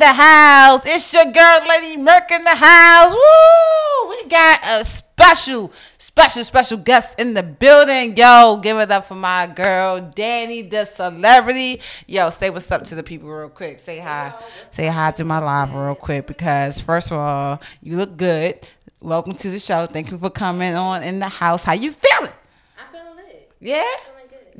welcome to In the House. It's your girl, Lady Merc in the house. Woo! We got a special, special, special guest in the building. Yo, give it up for my girl, Danny the celebrity. Yo, say what's up to the people real quick. Say hi. Say hi to my live real quick because first of all, you look good. Welcome to the show. Thank you for coming on in the house. How you feeling? I'm feeling lit. Yeah?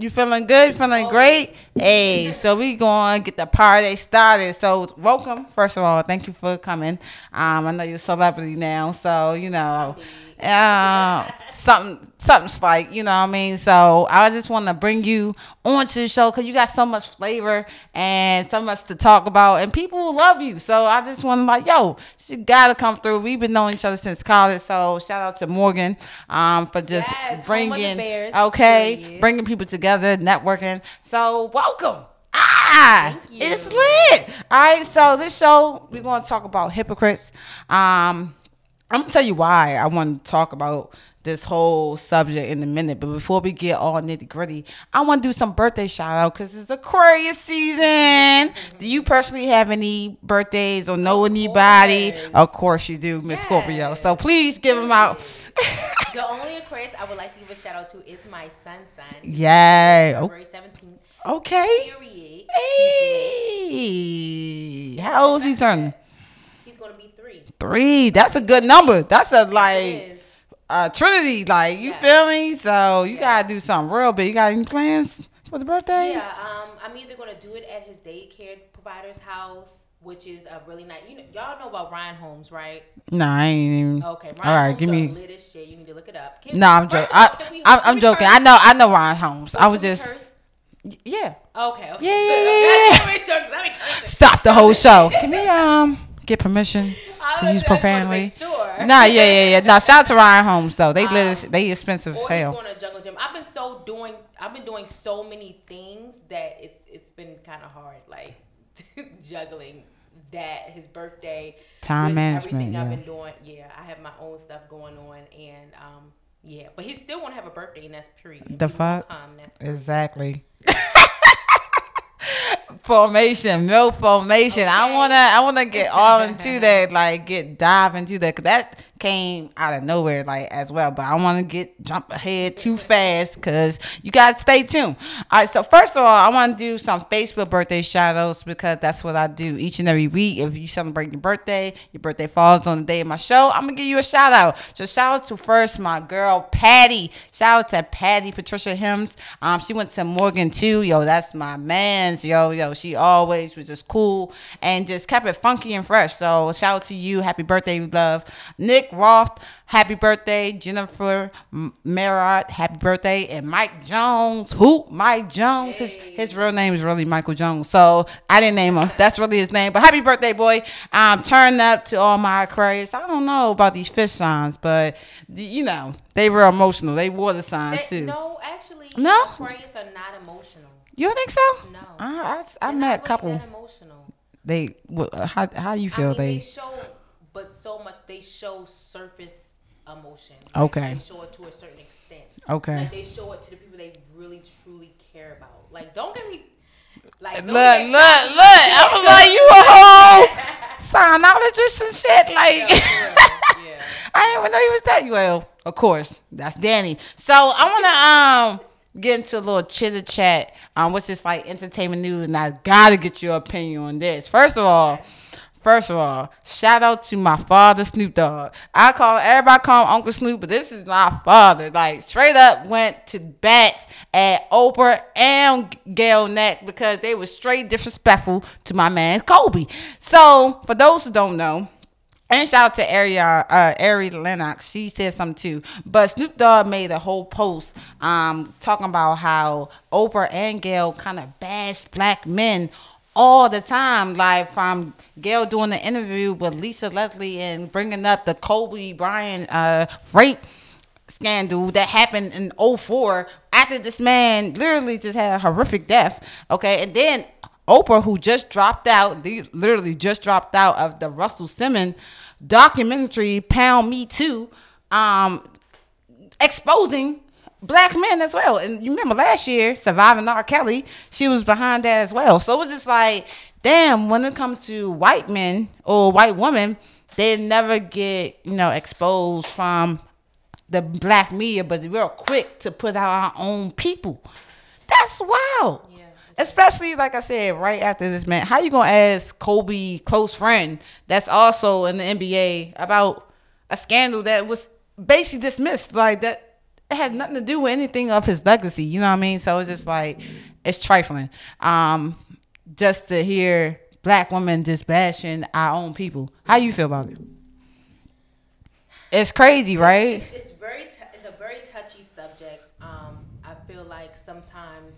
Feeling good. You feeling good? Feeling great? Hey, so we going to get the party started. So welcome, first of all. Thank you for coming. Um, I know you're a celebrity now, so you know, uh, something, something's like you know what I mean. So I just want to bring you onto the show because you got so much flavor and so much to talk about, and people love you. So I just want to like, yo, you gotta come through. We've been knowing each other since college, so shout out to Morgan um, for just Yes, home of the bringing, Bears, okay, period. bringing people together, networking. So welcome. Ah, it's lit. All right, so this show we're going to talk about hypocrites. Um, I'm gonna tell you why I want to talk about this whole subject in a minute. But before we get all nitty gritty, I want to do some birthday shout out because it's Aquarius season. Do you personally have any birthdays or know anybody? course. Of course you do, Miss Scorpio. So please give them out. The only Aquarius I would like to give a shout out to is my son, son. Yay. February 17th. Okay. Period. Hey, how old is he turning? He's gonna be three. That's a good number. That's a like uh Trinity. Like you Yeah. feel me? So you Yeah. gotta do something real big. You got any plans for the birthday? Yeah, um, I'm either gonna do it at his daycare provider's house, which is a really nice. You know, y'all know about Ryan Holmes, right? No, I ain't even. Okay, Ryan All right, Holmes give me. lit as shit. You need to look it up. Can- No, I'm joking. I, we, I, I'm, joking. curse? I know. I know Ryan Holmes. I was Can just. curse? Yeah. Okay, okay. Yeah, yeah, yeah, yeah. I was sure, 'cause I be cursing. Stop the whole show. Can we um get permission to use profanity? Sure. Nah, yeah, yeah, yeah. Nah, shout out to Ryan Holmes though. They. Um, They expensive as hell. going to jungle gym. I've been so doing. I've been doing so many things that it's it's been kind of hard, like juggling that his birthday, Time management, Everything yeah. I've been doing, yeah, I have my own stuff going on, and um, yeah, but he still won't have a birthday, and that's period. The He fuck? Come, that's period. Exactly. formation, milk formation. I wanna, I wanna get all into that, like get dive into that, cause that came out of nowhere, like as well. But I want to get jump ahead too fast, cause you gotta stay tuned. All right. So first of all, I want to do some Facebook birthday shout outs because that's what I do each and every week. If you celebrate your birthday, your birthday falls on the day of my show, I'm gonna give you a shout out. So shout out to first my girl Patty. Shout out to Patty Patricia Hims. Um, she went to Morgan too. Yo, that's my man's. Yo, yo, she always was just cool and just kept it funky and fresh. So shout out to you. Happy birthday, love. Nick Roth, happy birthday. Jennifer Merritt, happy birthday. And Mike Jones, who? Mike Jones. His, his real name is really Michael Jones. So I didn't name him. That's really his name. But happy birthday, boy. Um, turn up to all my Aquarius. I don't know about these fish signs, but you know, they were emotional. They wore the signs They- too. no, actually, No? Aquarius are not emotional. You don't think so? No. I, I, I met not a couple. emotional. They, how, how you I feel? mean, they, they, show, but so much they show surface emotion. Okay. they show it to a certain extent. Okay. like they show it to the people they really truly care about. Like, don't get me. Like, Look, look, look. I was like, you a whole signologist and shit. Like, Yeah, yeah. I didn't even know he was that. Well, of course, that's Danny. So I want to um get into a little chitter chat. Um, what's this like entertainment news? And I gotta get your opinion on this. First of all. First of all, shout out to my father, Snoop Dogg. I call everybody call him Uncle Snoop, but this is my father. Like straight up went to bat at Oprah and Gayle Neck because they were straight disrespectful to my man Kobe. So for those who don't know, and shout out to Ari, uh, Ari Lennox. She said something too. But Snoop Dogg made a whole post um, talking about how Oprah and Gayle kind of bashed black men all the time. Like from Gayle doing the interview with Lisa Leslie and bringing up the Kobe Bryant uh, rape scandal that happened in 04 after this man literally just had a horrific death. Okay. And then Oprah, who just dropped out, they literally just dropped out of the Russell Simmons documentary, Pound Me Too, um, exposing black men as well. And you remember last year, surviving R. Kelly, she was behind that as well. So it was just like damn, when it comes to white men or white women, they never get, you know, exposed from the black media, but we're quick to put out our own people. That's wild. Yeah. Especially like I said, right after this man, how you gonna ask Kobe close friend that's also in the NBA about a scandal that was basically dismissed? Like that it has nothing to do with anything of his legacy. You know what I mean? So it's just like it's trifling. Um, just to hear black women just bashing our own people. How you feel about it? It's crazy, right? It's, it's very t- it's a very touchy subject. Um, I feel like sometimes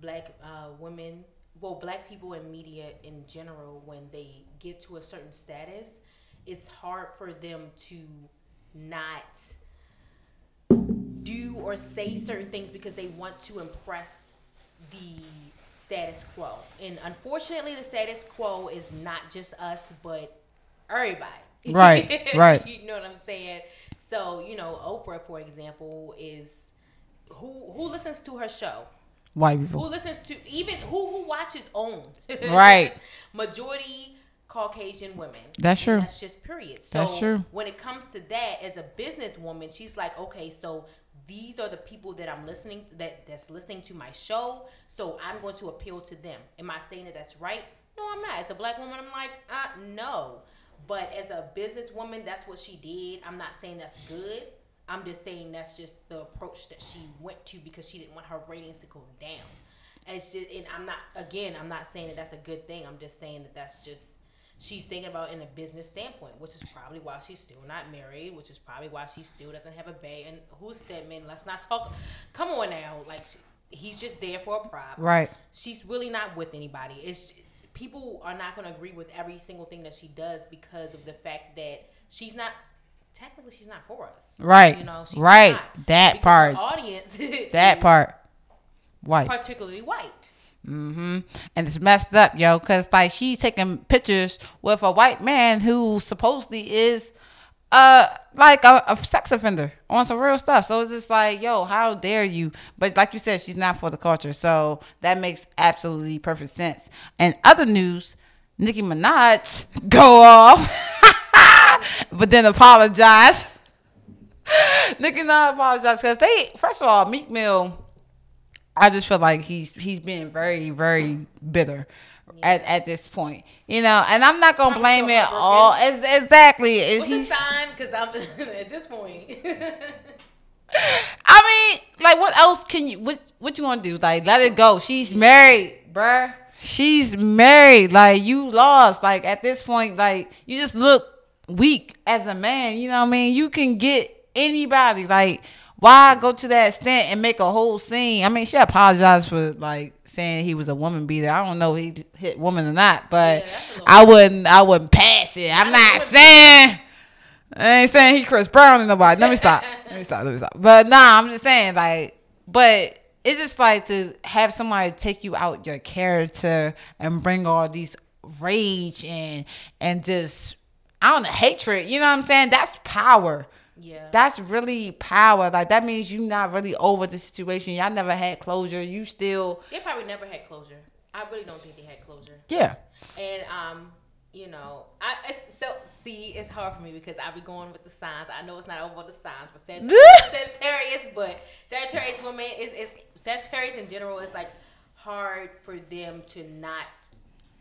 black uh, women, well, black people in media in general, when they get to a certain status, it's hard for them to not do or say certain things because they want to impress the status quo. And unfortunately, the status quo is not just us, but everybody. Right, right. you know what I'm saying? So, you know, Oprah, for example, is who who listens to her show? White people. Who listens to even who who watches OWN? Right. Majority Caucasian women. That's true. That's just period. So That's true. when it comes to that, as a businesswoman, she's like, okay, so these are the people that I'm listening that that's listening to my show. So I'm going to appeal to them. Am I saying that that's right? No, I'm not. As a black woman, I'm like, uh, no. But as a businesswoman, that's what she did. I'm not saying that's good. I'm just saying that's just the approach that she went to because she didn't want her ratings to go down. And it's just, and I'm not again, I'm not saying that that's a good thing. I'm just saying that that's just she's thinking about in a business standpoint, which is probably why she's still not married, which is probably why she still doesn't have a baby. And who's Stedman? Let's not talk. Come on now, like she, he's just there for a prop. Right. She's really not with anybody. It's people are not going to agree with every single thing that she does because of the fact that she's not. Technically, she's not for us. Right. You know. She's Right. not. That Because part. Audience. that part. White. Particularly white. Hmm And it's messed up, yo, because like she's taking pictures with a white man who supposedly is uh like a, a sex offender on some real stuff. So it's just like, yo, how dare you? But like you said, she's not for the culture. So that makes absolutely perfect sense. And other news, Nicki Minaj go off, but then apologize. Nicki Minaj apologize because they first of all, Meek Mill I just feel like he's he's being very very bitter at, at this point, you know. And I'm not gonna blame it all. Ex- Exactly, is What's the he's. sign? Because I'm at this point. I mean, like, what else can you? What what you gonna do? Like, let it go. She's married, bruh. She's married. Like, you lost. Like, at this point, like, you just look weak as a man. You know what I mean? You can get anybody. Like, why go to that extent and make a whole scene? I mean, she apologized for like saying he was a woman beater. I don't know if he hit woman or not, but Yeah, that's a little- I wouldn't. I wouldn't pass it. I'm not saying. I ain't saying he Chris Brown and nobody. Let me stop. Let me stop. Let me stop. But nah, I'm just saying like, but it's just like to have somebody take you out your character and bring all these rage and and just I don't know hatred. You know what I'm saying? That's power. Yeah. That's really power. Like that means you're not really over the situation. Y'all never had closure. You still they probably never had closure. I really don't think they had closure. yeah. And um, you know, I it's, so see, it's hard for me because I be going with the signs. I know it's not over the signs for Sagittarius, Sagittarius but Sagittarius women is is Sagittarius in general is like hard for them to not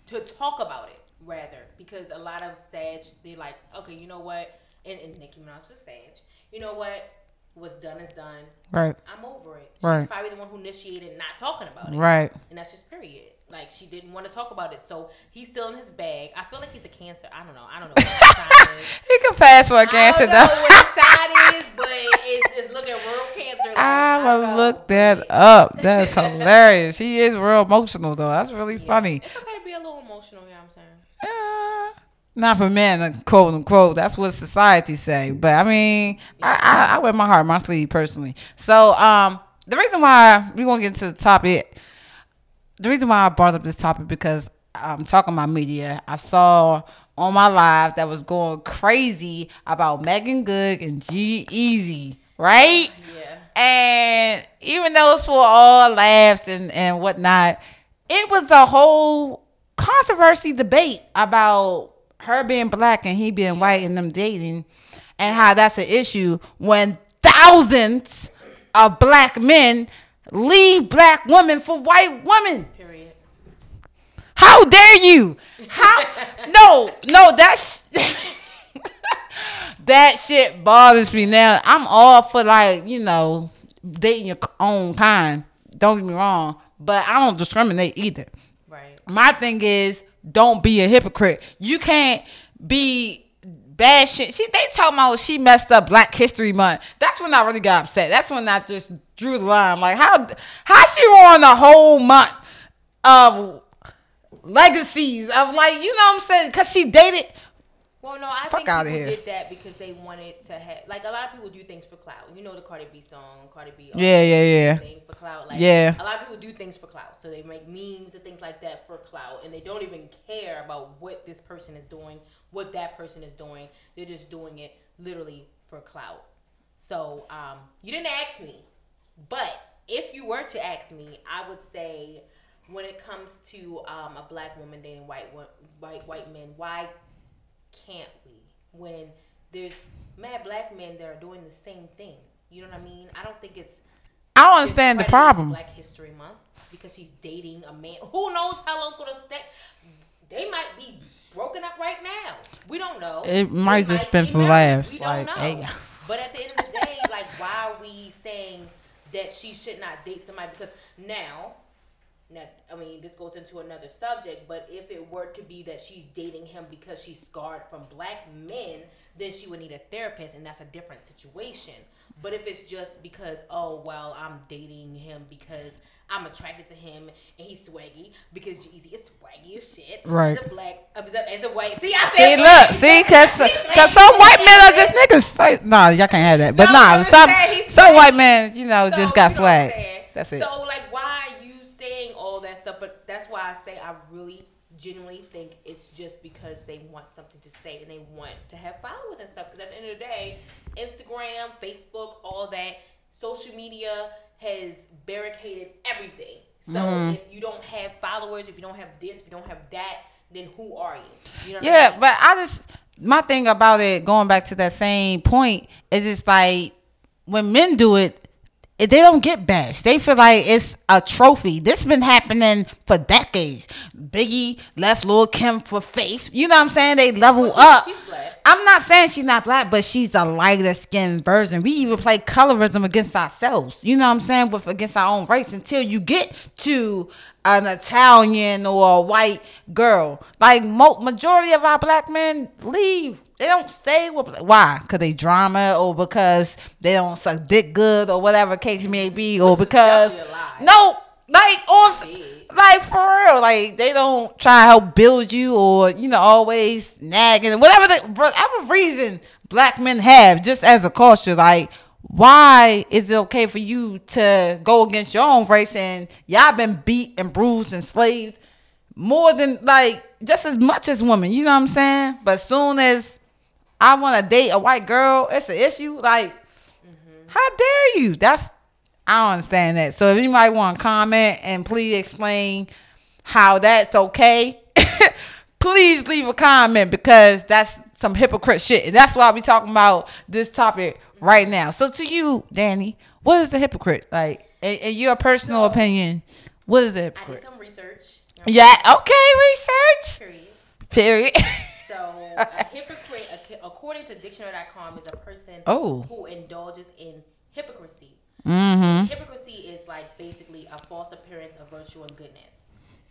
to talk about it rather because a lot of Sag they like okay, you know what, and, and Nicki Minaj Sag. You know what? What's done is done. Right. I'm over it. She's Right. probably the one who initiated not talking about it. Right. And that's just period. Like she didn't want to talk about it, so he's still in his bag. I feel like he's a cancer. I don't know. I don't know what his sign is. He can pass for a cancer don't know though. what sign is, but it's, it's looking real cancer. Like, I will look that up. That's hilarious. He is real emotional though. That's really Yeah. funny. It's okay to be a little emotional. You know what I'm saying? Uh, not for men, quote unquote. That's what society say. But I mean, I, I, I wear my heart on my sleeve personally. So um, the reason why we gonna get into the topic, the reason why I brought up this topic because I'm talking about media. I saw on my live that was going crazy about Meagan Good and G-Eazy, right? Yeah. And even though it's for all laughs and, and whatnot, it was a whole controversy debate about her being black and he being white and them dating and how that's an issue when thousands of black men leave black women for white women. Period. How dare you? How? no, no, that's that shit bothers me now. I'm all for like you know dating your own kind. Don't get me wrong, but I don't discriminate either. Right. My thing is, don't be a hypocrite. You can't be bad shit. She they talking about she messed up Black History Month. That's when I really got upset. That's when I just drew the line. Like how how she ruined the whole month of legacies of like you know what I'm saying? Cause she dated. Well, no, I Fuck think people here. did that because they wanted to have like a lot of people do things for clout. You know the Cardi B song, Cardi B. Yeah, yeah, yeah. Thing for clout. Like, Yeah. A lot of people do things for clout, so they make memes and things like that for clout, and they don't even care about what this person is doing, what that person is doing. They're just doing it literally for clout. So um, you didn't ask me, but if you were to ask me, I would say when it comes to um, a black woman dating white white white men, why can't we when there's mad black men that are doing the same thing? You know what I mean? I don't think it's I don't understand the problem. Black History Month because she's dating a man. Who knows how long gonna stay? They might be broken up right now. We don't know. It might They just been be for laughs, We don't like, know. hey. But at the end of the day, like, why are we saying that she should not date somebody? Because now, now, I mean, this goes into another subject. But if it were to be that she's dating him because she's scarred from black men, then she would need a therapist, and that's a different situation. But if it's just because, oh well, I'm dating him because I'm attracted to him and he's swaggy because G-Eazy is swaggy as shit. Right. As uh, a black, as a, as a white. See, I said. See, look, see, cause, cause some white men are just niggas. Like, nah, y'all can't have that. But No, nah, some some white men, you know, So, just got you know swag. That's it. So like, that's why I say I really genuinely think it's just because they want something to say and they want to have followers and stuff. Because at the end of the day, Instagram, Facebook, all that, social media has barricaded everything. So Mm-hmm. if you don't have followers, if you don't have this, if you don't have that, then who are you? You know what I Yeah, mean? but I just my thing about it, going back to that same point, is it's like when men do it- they don't get bashed. They feel like it's a trophy. This been happening for decades. Biggie left Lil Kim for Faith. You know what I'm saying? They level Well, up. she's black. I'm not saying she's not black, but she's a lighter skinned version. We even play colorism against ourselves. You know what I'm saying? With against our own race until you get to an Italian or a white girl. Like mo- majority of our black men leave. They don't stay with why? Cause they drama or because they don't suck dick good or whatever case may be or because definitely a lie. no like on like for real, like they don't try to help build you or you know always nagging whatever the whatever reason black men have just as a culture. Like, why is it okay for you to go against your own race and y'all been beat and bruised and slaved more than like just as much as women? You know what I'm saying? But soon as I want to date a white girl, it's an issue. Like, mm-hmm. how dare you? That's I don't understand that. So if anybody want to comment and please explain how that's okay, please leave a comment because that's some hypocrite shit. And that's why we talking about this topic right now. So to you, Danny, what is the hypocrite? Like in, in your personal So- opinion, what is a hypocrite? I did some research. Yeah, okay, research. Period. Period. So, a hypocrite, according to dictionary.com, is a person Oh. who indulges in hypocrisy. mm-hmm. Hypocrisy is like basically a false appearance of virtue and goodness.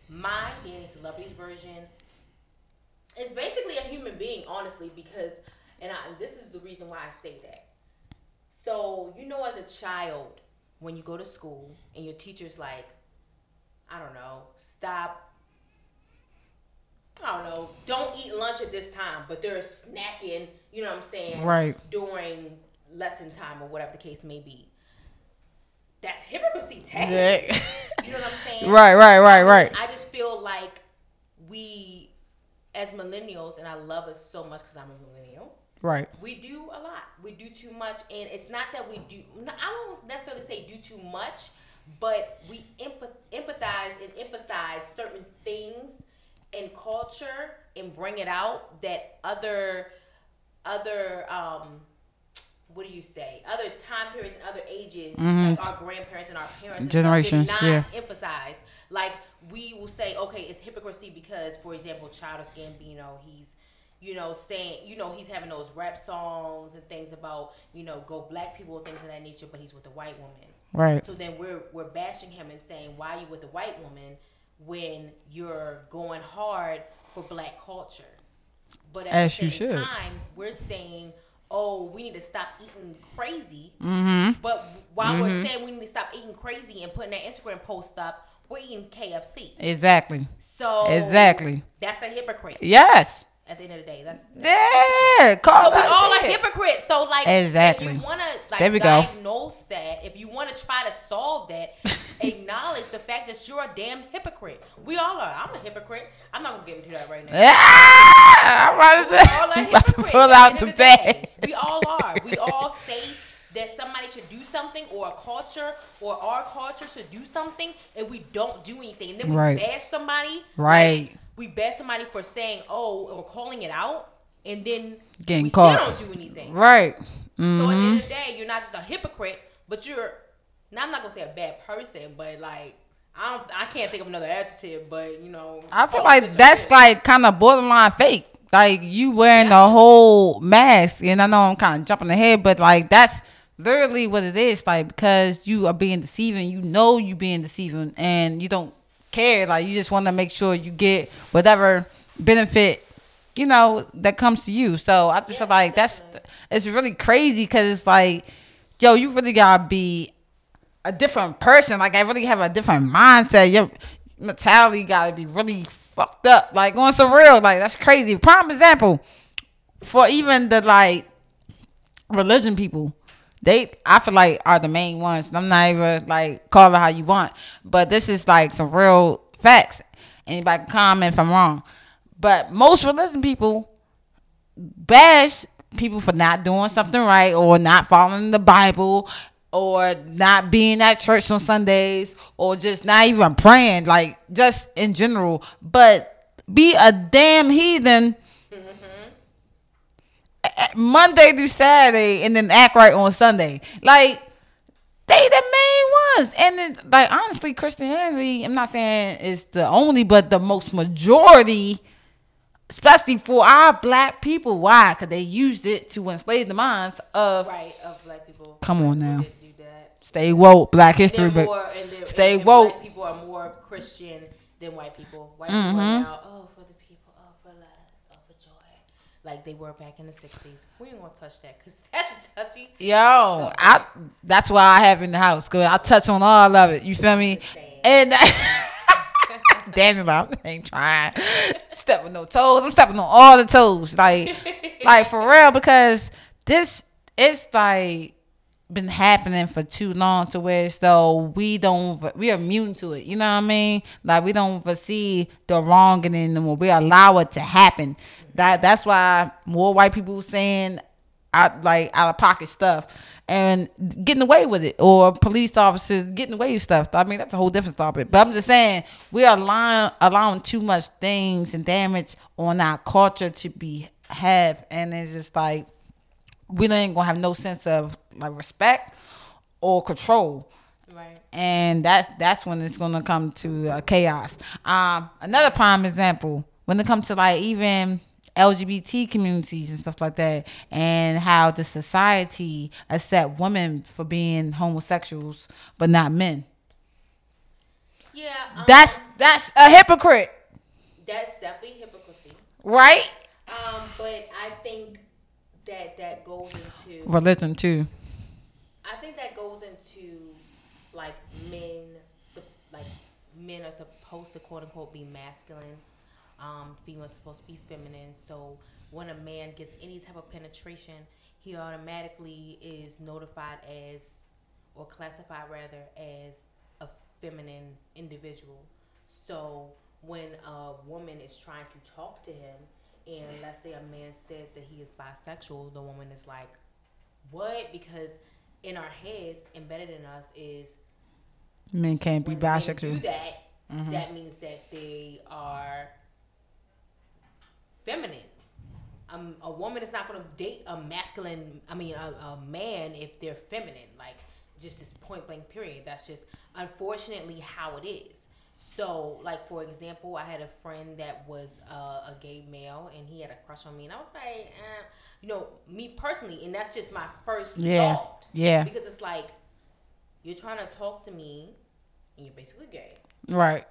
My Danny Celebrities version is basically a human being, honestly, because, and, I, and this is the reason why I say that. So, you know, as a child, when you go to school and your teacher's like, I don't know, stop I don't know, don't eat lunch at this time, but they're snacking, you know what I'm saying? Right. During lesson time or whatever the case may be. That's hypocrisy, technically. Yeah. You know what I'm saying? right, right, right, right. I just feel like we, as millennials, and I love us so much because I'm a millennial, Right. we do a lot. We do too much, and it's not that we do. I don't necessarily say do too much, but we empath- empathize and emphasize certain things in culture and bring it out that other other um what do you say other time periods and other ages like our grandparents and our parents and stuff, did Mm-hmm. Generations, not yeah. emphasize like we will say okay it's hypocrisy because for example childish gambino he's you know saying you know he's having those rap songs and things about you know go black people and things of that nature but he's with a white woman Right. so then we're we're bashing him and saying why are you with a white woman when you're going hard for black culture. But at As the you same should. time, we're saying, oh, we need to stop eating crazy. Mm-hmm. But while we're saying we need to stop eating crazy and putting that Instagram post up, we're eating KFC. Exactly. So Exactly. that's a hypocrite. Yes. At the end of the day, that's Yeah. Call so we all are hypocrites. So like, Exactly. If you want to like There we go. diagnose that, if you want to try to solve that, acknowledge the fact that you're a damn hypocrite. We all are. I'm a hypocrite. I'm not gonna get into that right now. Yeah, I'm about to We all are say, about to pull the out the day. bag. We all are. We all say that somebody should do something, or a culture, or our culture should do something, and we don't do anything. And then we Right. bash somebody. Right. like, we bash somebody for saying, "Oh," or calling it out, and then Getting we caught. still don't do anything. Right. So at the Mm-hmm. end of the day, you're not just a hypocrite, but you're. Now I'm not gonna say a bad person, but like I don't, I can't think of another adjective, but you know. I feel like that's like kind of borderline fake. Like you wearing the whole mask, and I know I'm kind of jumping ahead, but like that's literally what it is. Like because you are being deceiving, you know you being deceiving, and you don't care. Like you just want to make sure you get whatever benefit you know that comes to you. So I just feel like that's it's really crazy because it's like, yo, you really gotta be a different person. Like I really have a different mindset. Your mentality gotta be really fucked up. Like on some real, like that's crazy. Prime example for even the like religion people. They I feel like are the main ones. I'm not even like call it how you want. But this is like some real facts. Anybody can comment if I'm wrong. But most religion people bash people for not doing something right or not following the Bible or not being at church on Sundays or just not even praying, like just in general. But be a damn heathen Monday through Saturday and then act right on Sunday. Like they the main ones. And then, like honestly, Christianity, I'm not saying it's the only, but the most majority especially for our black people. Why? Because they used it to enslave the minds of right of black people. Come on now. people did do that. stay woke, Black History, but more, they're, stay and, and woke. Black people are more Christian than white people. White people Mm-hmm. are now, oh, for the people, oh, for love, oh, for joy, like they were back in the '60s. We ain't gonna touch that because that's touchy. Yo, I that's why I have in the house because I touch on all of it. You feel me? And Daniel, I ain't trying stepping no toes. I'm stepping on all the toes, like, like for real, because this it's like been happening for too long to where so we don't we are immune to it. You know what I mean? Like we don't foresee the wrong anymore. We allow it to happen. That that's why more white people saying out like out of pocket stuff and getting away with it or police officers getting away with stuff. I mean that's a whole different topic. But I'm just saying we are allowing allowing too much things and damage on our culture to be have and it's just like we ain't gonna have no sense of like respect or control Right. and that's that's when it's gonna come to uh, chaos. Um, another prime example when it comes to like even LGBT communities and stuff like that, and how the society accept women for being homosexuals but not men. Yeah. Um, That's that's a hypocrite, that's definitely hypocrisy. right? Um, but I think that that goes into Religion too. I think that goes into like men, like men are supposed to quote unquote be masculine. Um, females are supposed to be feminine. So when a man gets any type of penetration, he automatically is notified as, or classified rather as a feminine individual. So when a woman is trying to talk to him, and let's say a man says that he is bisexual, the woman is like, "What?" Because in our heads, embedded in us is Men can't be men do bisexual. that, that means that they are feminine. Um, a woman is not going to date a masculine. I mean, a, a man if they're feminine. Like just this point blank period. That's just unfortunately how it is. So, like for example, I had a friend that was uh, a gay male, and he had a crush on me, and I was like, eh, you know, me personally, and that's just my first Yeah. thought. Yeah. Because it's like you're trying to talk to me, and you're basically gay, Right.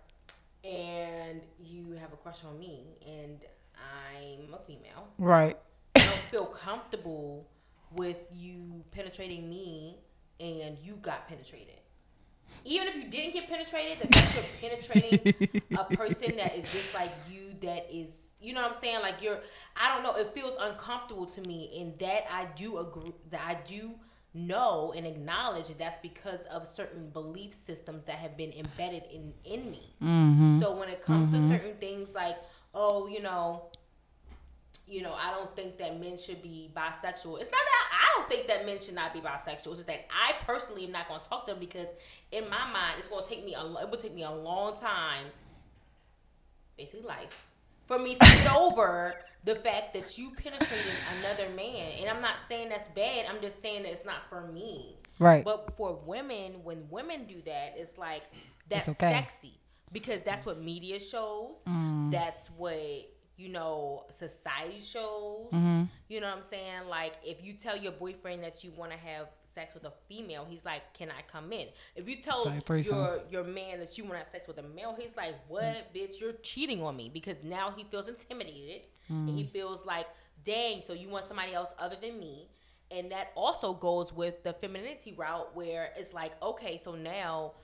and you have a crush on me, and I'm a female. Right. I don't feel comfortable with you penetrating me, and you got penetrated. Even if you didn't get penetrated, the fact you're penetrating a person that is just like you, that is, you know what I'm saying? Like you're, I don't know. It feels uncomfortable to me, and that I do agree. That I do know and acknowledge that that's because of certain belief systems that have been embedded in in me. Mm-hmm. So when it comes to mm-hmm. certain things like, oh, you know, you know, I don't think that men should be bisexual. It's not that I don't think that men should not be bisexual. It's just that I personally am not going to talk to them because in my mind, it's going to take me a it would take me a long time, basically life, for me to get over the fact that you penetrated another man. And I'm not saying that's bad. I'm just saying that it's not for me. Right. But for women, when women do that, it's like that's It's okay. sexy because that's what media shows. Mm. That's what you know society shows. Mm-hmm. You know what I'm saying? Like if you tell your boyfriend that you want to have sex with a female, he's like, "Can I come in?" If you tell your your man that you want to have sex with a male, he's like, "What, bitch? You're cheating on me." Because now he feels intimidated and Mm. he feels like, "Dang, so you want somebody else other than me?" And that also goes with the femininity route, where it's like, okay, so now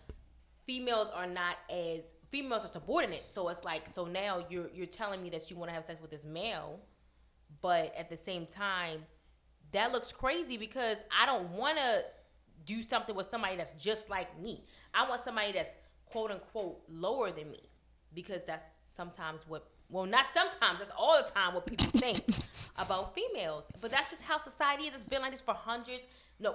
females are not as females are subordinate. So it's like so now you're you're telling me that you want to have sex with this male, but at the same time, that looks crazy because I don't want to do something with somebody that's just like me. I want somebody that's quote unquote lower than me because that's sometimes what well not sometimes that's all the time what people think about females. But that's just how society is. It's been like this for hundreds no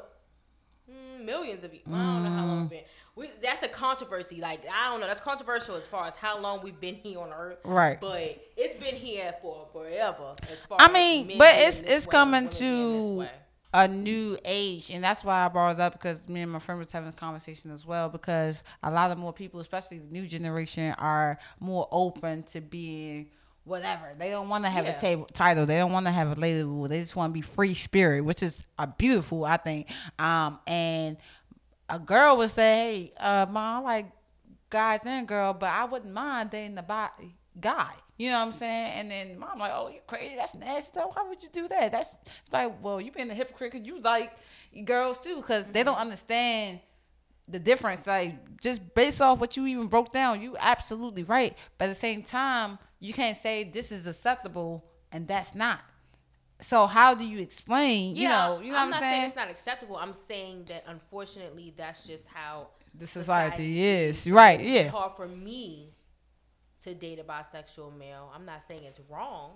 Mm, millions of years. I don't know how long we've been. We, that's a controversy. Like I don't know. That's controversial as far as how long we've been here on Earth. Right. But it's been here for forever. As far I mean, but it's it's way, coming women being this to a new age, and that's why I brought it up because me and my friend was having a conversation as well. Because a lot of more people, especially the new generation, are more open to being whatever. They don't want to have Yeah. a table title. They don't want to have a label. They just want to be free spirit, which is a beautiful, I think. Um, and a girl would say, "Hey, uh, mom, I like guys and girl, but I wouldn't mind dating the bi- guy." You know what I'm saying? And then mom like, "Oh, you crazy? That's nasty. Why would you do that?" That's like, well, you being a hypocrite because you like girls too, because they don't understand the difference. Like just based off what you even broke down, you absolutely right. But at the same time, you can't say this is acceptable and that's not. So how do you explain? You know, you know I'm what I'm not saying? it's not acceptable. I'm saying that unfortunately, that's just how the society, society is right. Yeah it's Yeah, hard for me to date a bisexual male. I'm not saying it's wrong.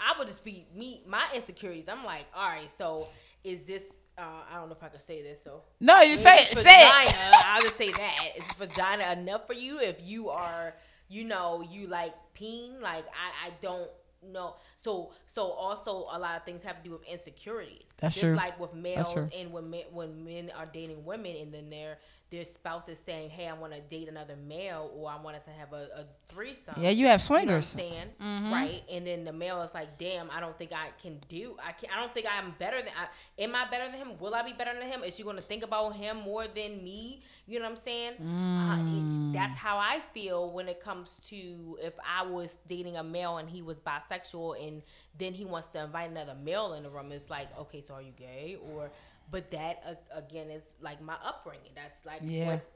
I would just be me. My insecurities. I'm like, all right. So is this? Uh, I don't know if I could say this. So no, you say it. Say it. I'll just say that. Is vagina enough for you if you are, you know, you like peen? Like I, I don't know. So, so also a lot of things have to do with insecurities. That's Just true. like with males and when men, when men are dating women and then their their spouse is saying, "Hey, I want to date another male or I want us to have a, a threesome." Yeah, you have You know what I'm swingers. saying? Mm-hmm. Right. And then the male is like, damn, I don't think I can do I can I don't think I'm better than I am I better than him? Will I be better than him? Is she gonna think about him more than me? You know what I'm saying? Uh, Mm. it- that's how I feel when it comes to if I was dating a male and he was bisexual and then he wants to invite another male in the room. It's like, okay, so are you gay? Or but that uh, again is like my upbringing. That's like Yeah. what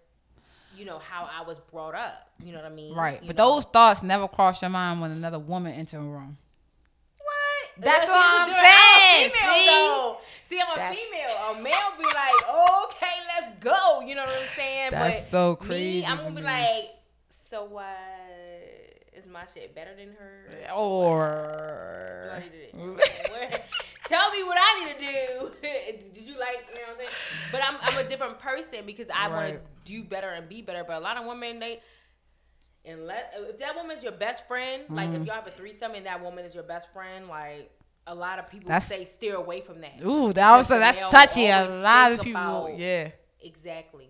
you know how I was brought up. You know what I mean? Right, You but know? those thoughts never cross your mind when another woman enter a room. What? That's Uh, what I'm I'm saying, a female, see? though. See, I'm a That's- female. A male be like, okay, let's go. You know what I'm saying? That's but so Me, crazy I'm gonna be like, so what? Is my shit better than her? What do I Or do? Tell me what I need to do. You like, you know what I'm saying? But I'm, I'm a different person because I want to do better and be better. But a lot of women, they, and let if that woman's your best friend, like Mm-hmm. if y'all have a threesome and that woman is your best friend, like a lot of people That's- say steer away from that. Ooh, that was that's touchy. A lot of people, about- yeah. Exactly.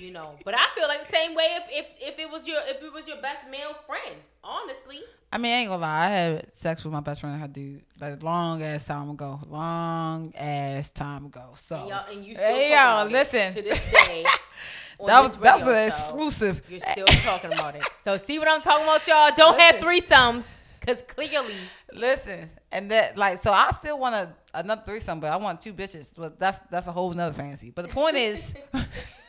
You know, but I feel like the same way if, if if it was your if it was your best male friend. Honestly, I mean, I ain't gonna lie. I had sex with my best friend, her dude, like long ass time ago. Long ass time ago. So, and, y'all, and you still hey, y'all, listen. to this day. that was that was an exclusive. You're still talking about it. So see what I'm talking about, y'all. Don't have threesomes, cause clearly Listen, and that like so I still want a another threesome, but I want two bitches. But that's that's a whole nother fantasy. But the point is,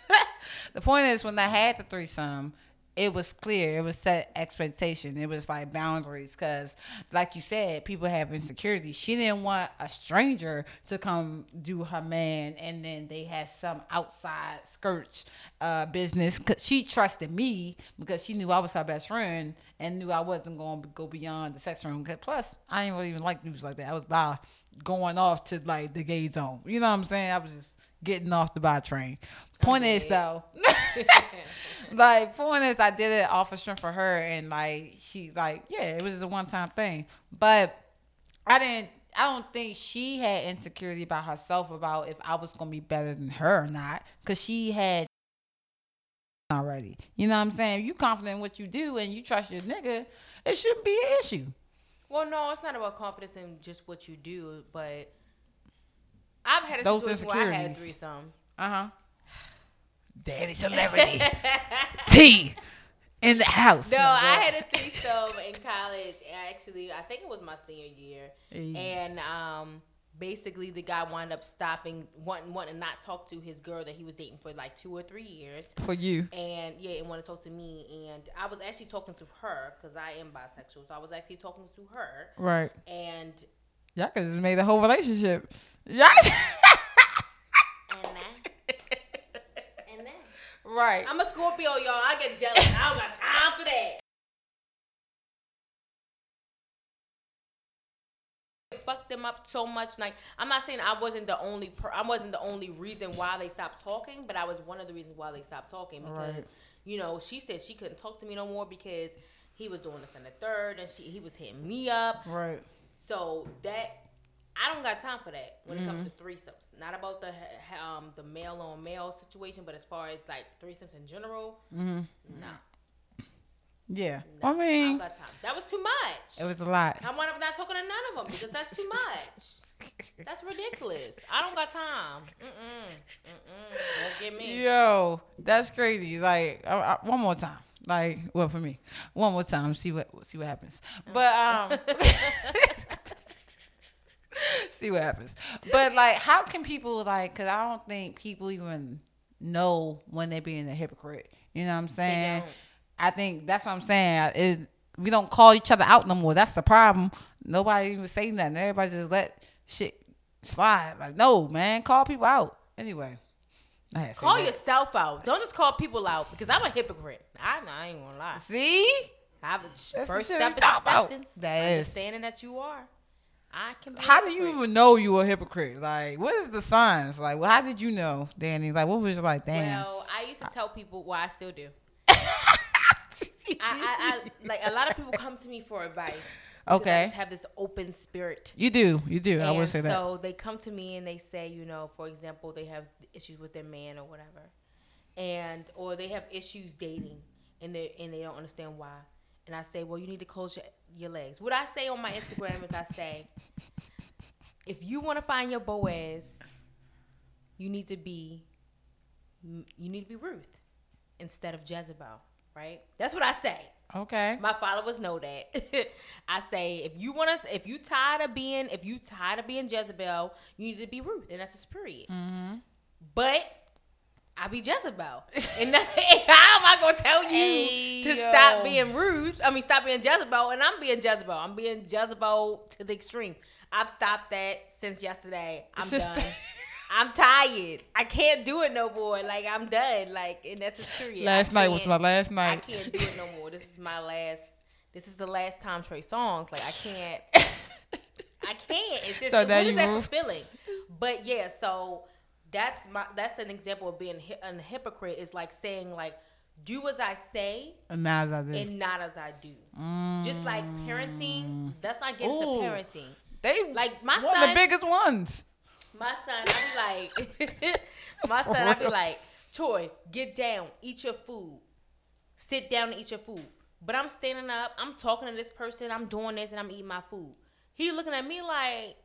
the point is when I had the threesome, it was clear. It was set expectation. It was like boundaries because, like you said, people have insecurity. She didn't want a stranger to come do her man, and then they had some outside skirts uh, business. Cause she trusted me because she knew I was her best friend and knew I wasn't going to go beyond the sex room. 'Cause Plus, I didn't really even like news like that. I was by going off to like the gay zone. You know what I'm saying? I was just getting off the by train. Point is though, like point is I did it off of strength for her, and like she like yeah, it was just a one time thing. But I didn't. I don't think she had insecurity about herself about if I was gonna be better than her or not, because she had already. You know what I'm saying? If you confident in what you do and you trust your nigga, it shouldn't be an issue. Well, no, it's not about confidence in just what you do, but I've had a Those situation where I had a insecurities. threesome. Uh huh. Daddy celebrity T in the house. No, go I had a threesome in college. Actually, I think it was my senior year, Hey. and um, basically the guy wound up stopping, wanting, wanting to not talk to his girl that he was dating for like two or three years. for you. And yeah, and want to talk to me. And I was actually talking to her because I am bisexual, so I was actually talking to her. Right. And Y'all could just made the whole relationship. Y'all. and that, and that. Right. I'm a Scorpio, y'all. I get jealous. I don't got time for that. Fucked them up so much. Like I'm not saying I wasn't the only. Per- I wasn't the only reason why they stopped talking, but I was one of the reasons why they stopped talking because Right. you know she said she couldn't talk to me no more because he was doing this and the third, and she he was hitting me up. Right. So that I don't got time for that when it comes to Mm-hmm. threesomes. Not about the um the male on male situation, but as far as like threesomes in general, Mm-hmm. no. Yeah. no, I I don't mean, got time. That was too much. it was a lot. I wound up not talking to none of them because that's too much. That's ridiculous. I don't got time. Mm-mm. Mm-mm. Don't get me. Yo, that's crazy. Like uh, uh, one more time. Like well for me, one more time. See what see what happens. But um, see what happens. But like, how can people like? Cause I don't think people even know when they're being a hypocrite. You know what I'm saying? I think that's what I'm saying. It, we don't call each other out no more. That's the problem. Nobody even say nothing. Everybody just let shit slide. Like no man, call people out. Anyway. I had to say Call that. yourself out. Don't just call people out because I'm a hypocrite. I, I ain't gonna lie. See? I have a first step is acceptance. That is. understanding that you are. I can. Be How do you even know you were a hypocrite? Like, what is the signs? Like, well, how did you know, Danny? Like, what was you like, damn? Well, I used to tell people. Well, I still do. I, I, I like a lot of people come to me for advice. Okay. I have this open spirit. you do, you do. I And would say that. So they come to me and they say, you know, for example, they have issues with their man or whatever, and or they have issues dating, and they and they don't understand why. And I say, well, you need to close your, your legs. What I say on my Instagram is, I say, if you want to find your Boaz, you need to be, you need to be Ruth instead of Jezebel, right? That's what I say. Okay. My followers know that. I say if you want to, if you tired of being, if you tired of being Jezebel, you need to be Ruth, and that's just period. Mm-hmm. But I be Jezebel, and how am I gonna tell you Hey, to yo. stop being rude? I mean, stop being Jezebel, and I'm being Jezebel. I'm being Jezebel to the extreme. I've stopped that since yesterday. I'm done. I'm tired. I can't do it no more. Like I'm done. Like and that's just period. Last night was my last night. I can't do it no more. This is my last. This is the last time Trey Songz. Like I can't. I can't. It's just So is you that moved? fulfilling? But yeah, so that's my that's an example of being hi- a hypocrite. Is like saying like, do as I say And now as I do. and not as I do. Mm. Just like parenting, that's not getting Ooh. to parenting. they Like, my one of the biggest ones. My son, I be like, my son, I be like, Toy, get down, eat your food, sit down and eat your food. But I'm standing up, I'm talking to this person, I'm doing this, and I'm eating my food. He looking at me like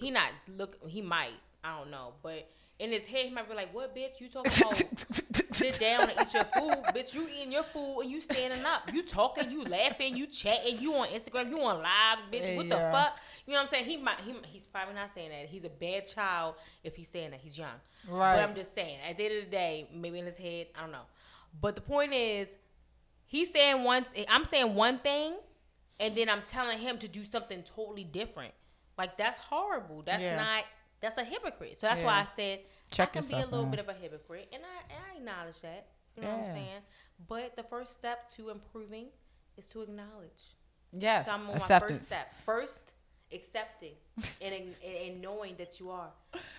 he not look. He might, I don't know, but in his head, he might be like, "What, bitch? You talking about sit down and eat your food, bitch? You eating your food and you standing up, you talking, you laughing, you chatting, you on Instagram, you on live, bitch. What the fuck? You know what I'm saying? He might. He, he's probably not saying that. He's a bad child if he's saying that. He's young. Right. But I'm just saying. At the end of the day, maybe in his head, I don't know. But the point is, he's saying one. I'm saying one thing, and then I'm telling him to do something totally different. Like that's horrible. That's Yeah. not. That's a hypocrite. So that's why I said Check I can be a little man. bit of a hypocrite, and I, and I acknowledge that. You know what I'm saying? But the first step to improving is to acknowledge. Yes. So I'm on my first step. First, accepting and, and, and knowing that you are.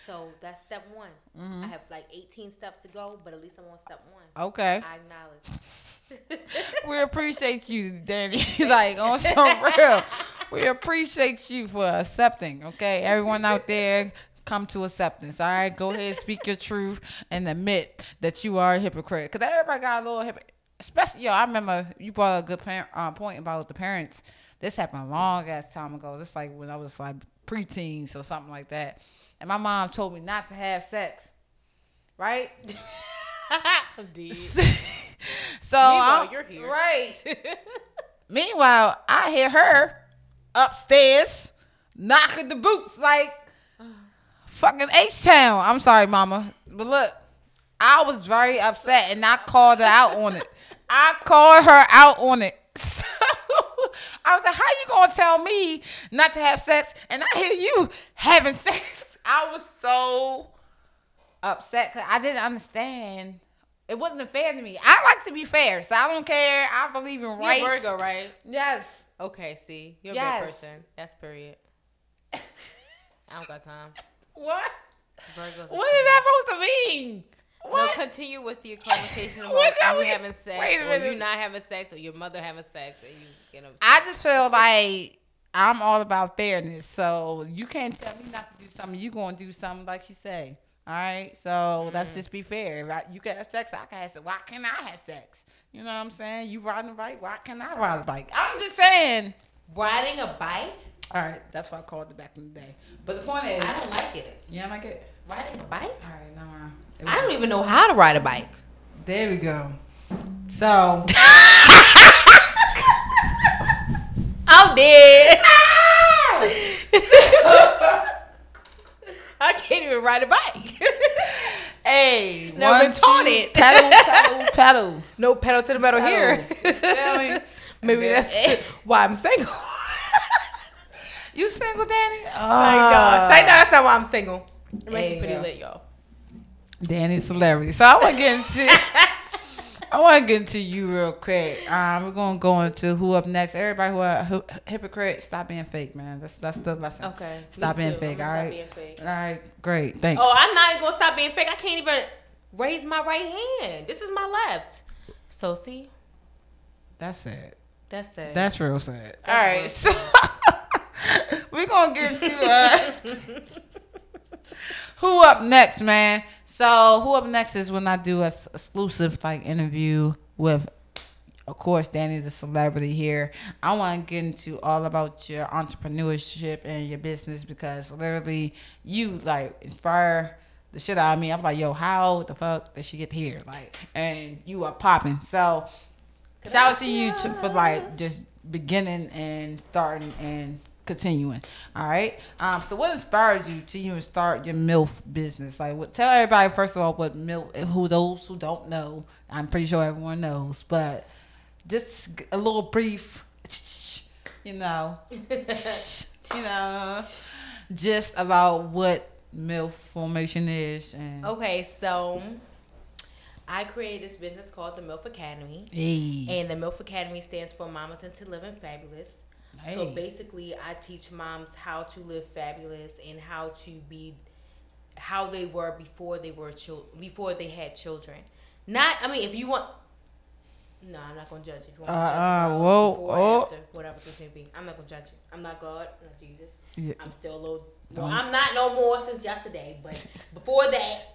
So that's step one. Mm-hmm. I have like 18 steps to go, but at least I'm on step one. Okay. I acknowledge. we appreciate you, Dani. like on some real, we appreciate you for accepting. Okay, everyone out there, come to acceptance. All right, go ahead, speak your truth, and admit that you are a hypocrite. Cause everybody got a little hypocrite. Especially, yo, I remember you brought a good par- uh, point about the parents. This happened a long ass time ago. Just like when I was like preteens or something like that. And my mom told me not to have sex. Right? Indeed. so Meanwhile, I'm- you're here. right. Meanwhile, I hear her upstairs knocking the boots like fucking H Town. I'm sorry, mama. But look, I was very upset and I called her out on it. I called her out on it. So I was like, how you gonna tell me not to have sex and I hear you having sex? I was so upset because I didn't understand. It wasn't fair to me. I like to be fair, so I don't care. I believe in You're rights. Virgo, right? Yes. Okay, see. You're a Yes. good person. That's period. I don't got time. What? Virgo's What is that supposed to mean? No, What? continue with your conversation about What that you mean? having sex, Wait a or you not having sex, or your mother having sex, and you get upset. I just feel like I'm all about fairness. So you can't tell me not to do something. You gonna do something like you say. All right. So let's mm. just be fair. If I, you can have sex, I can have sex. Why can't I have sex? You know what I'm saying? You riding a bike. Why can't I ride a bike? I'm just saying. riding a bike. All right. That's what I called it back in the day. But the point is, I don't like it. you don't like it. Riding a bike. All right. No. it I don't even know how to ride a bike. There we go. So I'm dead. Ah! I can't even ride a bike. hey, Never one, taught two, it. pedal, pedal, pedal. no pedal to the metal here. Feel me? Maybe that's why I'm single. You single, Dani? Thank Ah. God. Say no, that's not why I'm single. It makes There it you pretty lit, y'all. Dani's celebrity. So I want to get into. I want to get into you real quick. Um, we're gonna go into who up next. Everybody who are who, hypocrite, stop being fake, man. That's that's the lesson. Okay. Stop being too. fake. I'm All gonna right. stop being fake. All right. Great. Thanks. Oh, I'm not even gonna stop being fake. I can't even raise my right hand. This is my left. So see, that's sad. that's sad. That's real sad. That's All right. real So we're gonna get to uh, who up next, man. So who up next is when I do a exclusive like interview with, of course, Dani the celebrity here. I want to get into all about your entrepreneurship and your business because literally you like inspire the shit out of me. I'm like, yo, how the fuck did she get here? Like, and you are popping. So shout out to you for like just beginning and starting and continuing. All right. Um. So what inspires you to even start your MILF business? Like, what? Tell everybody first of all what MILF. Who those who don't know, I'm pretty sure everyone knows, but just a little brief. You know. you know. Just about what MILF formation is and. okay, so I created this business called the MILF Academy. Hey. And the MILF Academy stands for Mamas into Living Fabulous. So basically, I teach moms how to live fabulous and how to be how they were before they were chil- before they had children. Not, I mean, if you want, No, I'm not gonna judge you. If you Uh, want to judge uh, whoa, before, oh. after, whatever this may be. I'm not gonna judge you. I'm not God. I'm not Jesus. Yeah. I'm still a little. Well, I'm not no more since yesterday, but before that,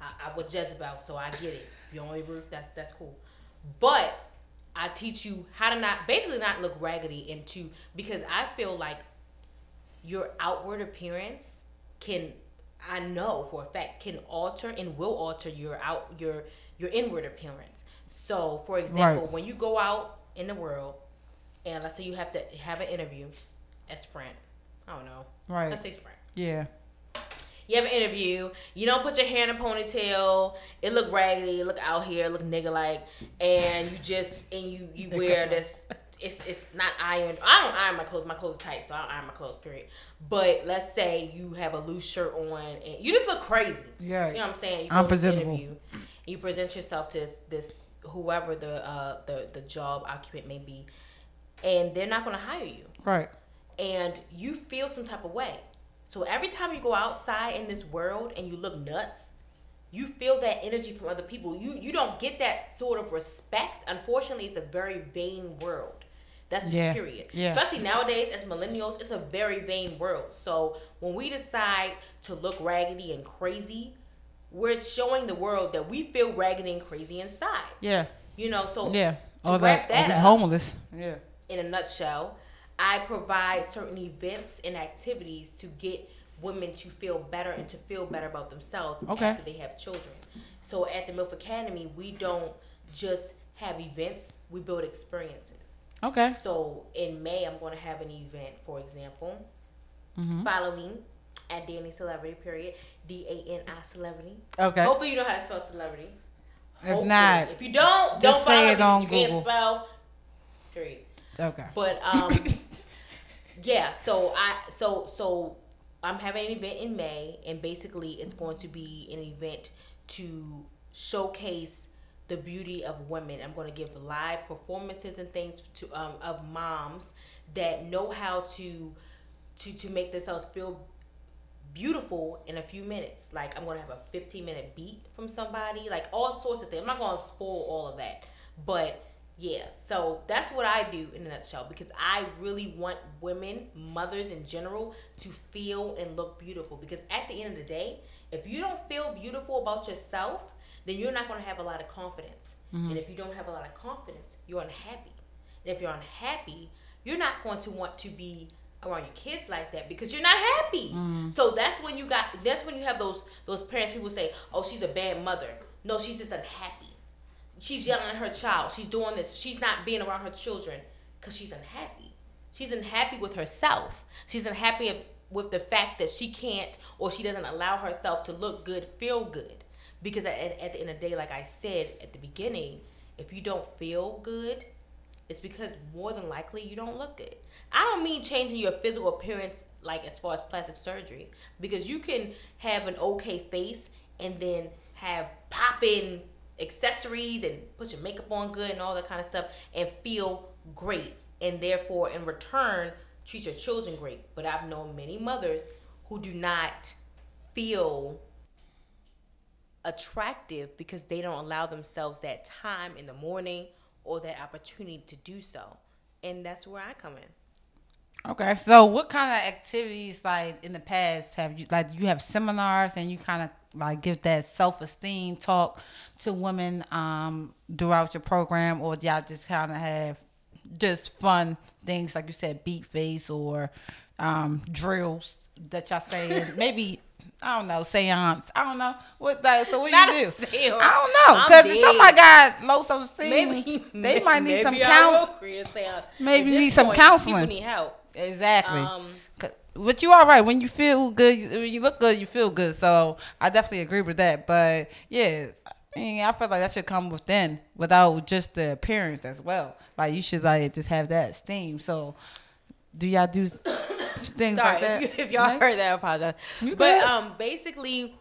I, I was Jezebel, so I get it. You only Ruth, that's that's cool. But I teach you how to not basically not look raggedy and into because I feel like your outward appearance can I know for a fact can alter and will alter your out your your inward appearance. So, for example, Right. when you go out in the world and let's say you have to have an interview at Sprint, I don't know, Right. let's say Sprint. Yeah. You have an interview. You don't put your hair in a ponytail. It look raggedy. It look out here. It look nigga like, and you just and you you wear this. It's it's not ironed. I don't iron my clothes. My clothes are tight, so I don't iron my clothes. Period. But let's say you have a loose shirt on and you just look crazy. Yeah. You know what I'm saying? You I'm presentable. interview, You present yourself to this, this whoever the uh the the job occupant may be, and they're not going to hire you Right. and you feel some type of way. So every time you go outside in this world and you look nuts, you feel that energy from other people. You you don't get that sort of respect. Unfortunately, it's a very vain world. That's just Yeah. period. Yeah. Especially nowadays as millennials, it's a very vain world. So when we decide to look raggedy and crazy, we're showing the world that we feel raggedy and crazy inside. Yeah. You know, so Yeah. to All wrap that. that up, homeless. Yeah. in a nutshell, I provide certain events and activities to get women to feel better and to feel better about themselves Okay. after they have children. So at the MILF Academy, we don't just have events, we build experiences. Okay. So in May, I'm going to have an event, for example. Mm-hmm. Follow me at Dani Celebrity, period. D A N I Celebrity. Okay. Hopefully, you know how to spell celebrity. If Hopefully. not, if you don't, just don't say follow it me. on you Google. can't spell, period. okay. But um, yeah. So I so so I'm having an event in May, and basically it's going to be an event to showcase the beauty of women. I'm going to give live performances and things to um of moms that know how to to to make themselves feel beautiful in a few minutes. Like I'm gonna have a 15 minute beat from somebody, like all sorts of things. I'm not gonna spoil all of that, but yeah. So that's what I do in a nutshell because I really want women, mothers in general, to feel and look beautiful. Because at the end of the day, if you don't feel beautiful about yourself, then you're not gonna have a lot of confidence. Mm-hmm. And if you don't have a lot of confidence, you're unhappy. And if you're unhappy, you're not going to want to be around your kids like that because you're not happy. Mm-hmm. So that's when you got that's when you have those those parents people say, "Oh, she's a bad mother." No, she's just unhappy. She's yelling at her child. She's doing this. She's not being around her children cuz she's unhappy. She's unhappy with herself. She's unhappy with the fact that she can't or she doesn't allow herself to look good, feel good. Because at, at the end of the day, like I said at the beginning, if you don't feel good, it's because more than likely you don't look good. I don't mean changing your physical appearance like as far as plastic surgery because you can have an okay face and then have popping accessories and put your makeup on good and all that kind of stuff and feel great and therefore in return treat your children great. But I've known many mothers who do not feel attractive because they don't allow themselves that time in the morning or that opportunity to do so. And that's where I come in. Okay. So, what kind of activities, like in the past, have you like you have seminars and you kind of like give that self esteem talk to women um throughout your program, or do y'all just kind of have just fun things like you said, beat face or um drills that y'all say, maybe. I don't know, seance. I don't know what that. So what do you do? seance. I don't know because if somebody got low self esteem, Maybe they might need some counseling. Maybe need some counseling. People need help. Exactly. Um, but you all right when you feel good. you- When you look good, you feel good. So I definitely agree with that. But yeah, I mean, I feel like that should come within, without just the appearance as well. Like you should like just have that esteem. So do y'all do things Sorry like that? if, you, if y'all heard that, I apologize. But um, basically,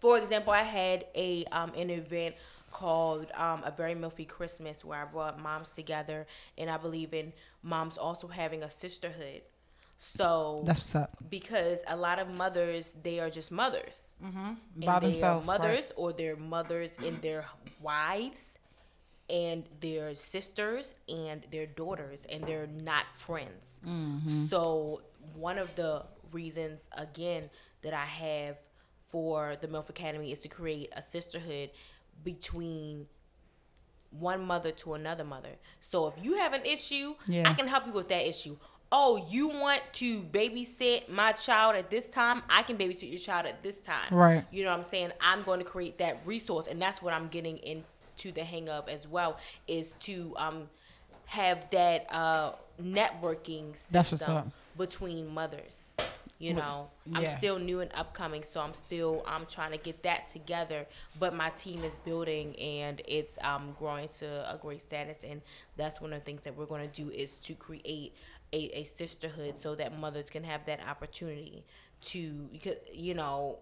for example, I had a um an event called um, a very milfy Christmas where I brought moms together, and I believe in moms also having a sisterhood. So That's what's up. because a lot of mothers they are just mothers By and they themselves, are right. mothers or they're mothers in their wives and their sisters and their daughters, and they're not friends. So one of the reasons, again, that I have for the MILF Academy is to create a sisterhood between one mother to another mother. So if you have an issue, Yeah. I can help you with that issue. Oh, you want to babysit my child at this time? I can babysit your child at this time. Right. You know what I'm saying? I'm going to create that resource, and that's what I'm getting into the hang of as well. Is to um have that uh networking That's what's system up. between mothers. You know, yeah. I'm still new and upcoming, so I'm still I'm trying to get that together. But my team is building and it's um growing to a great status, and that's one of the things that we're going to do is to create a, a sisterhood so that mothers can have that opportunity to you know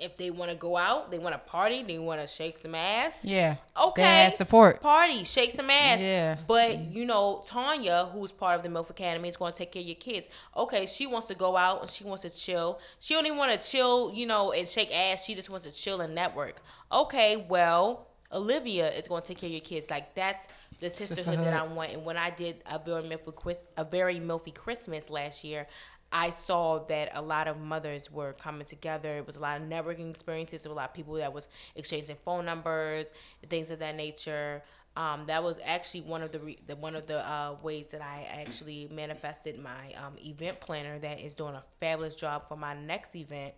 if they want to go out, they want to party, they want to shake some ass. Yeah. Okay. They had support. Party, shake some ass. Yeah. But you know, Tanya, who's part of the MILF Academy, is going to take care of your kids. Okay, she wants to go out and she wants to chill. She don't even want to chill, you know, and shake ass. She just wants to chill and network. Okay, well, Olivia is going to take care of your kids. Like that's the sisterhood, that I want. And when I did a very milfy, a very milfy Christmas last year. I saw that a lot of mothers were coming together. It was a lot of networking experiences. Were a lot of people that was exchanging phone numbers, things of that nature. Um, that was actually one of the, re- the one of the uh, ways that I actually manifested my um, event planner that is doing a fabulous job for my next event.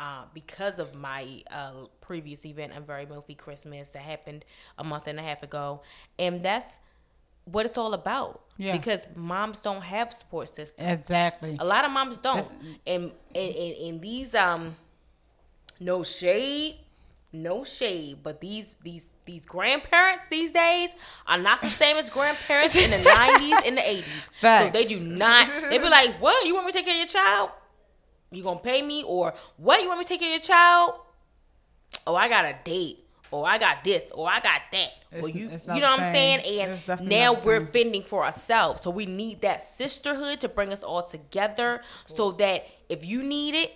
Uh, because of my uh, previous event, a very milfy Christmas that happened a month and a half ago, and that's what it's all about. Yeah. Because moms don't have support systems. Exactly. A lot of moms don't. That's- And and, and and these um no shade, no shade, but these these these grandparents these days are not the same as grandparents in the nineties and the eighties. So they do not they be like, What, you want me to take care of your child? You gonna pay me? Or what you want me to take care of your child? Oh, I got a date. Or I got this, or I got that. or you, you know what I'm saying? And now we're fending for ourselves. So we need that sisterhood to bring us all together so that if you need it,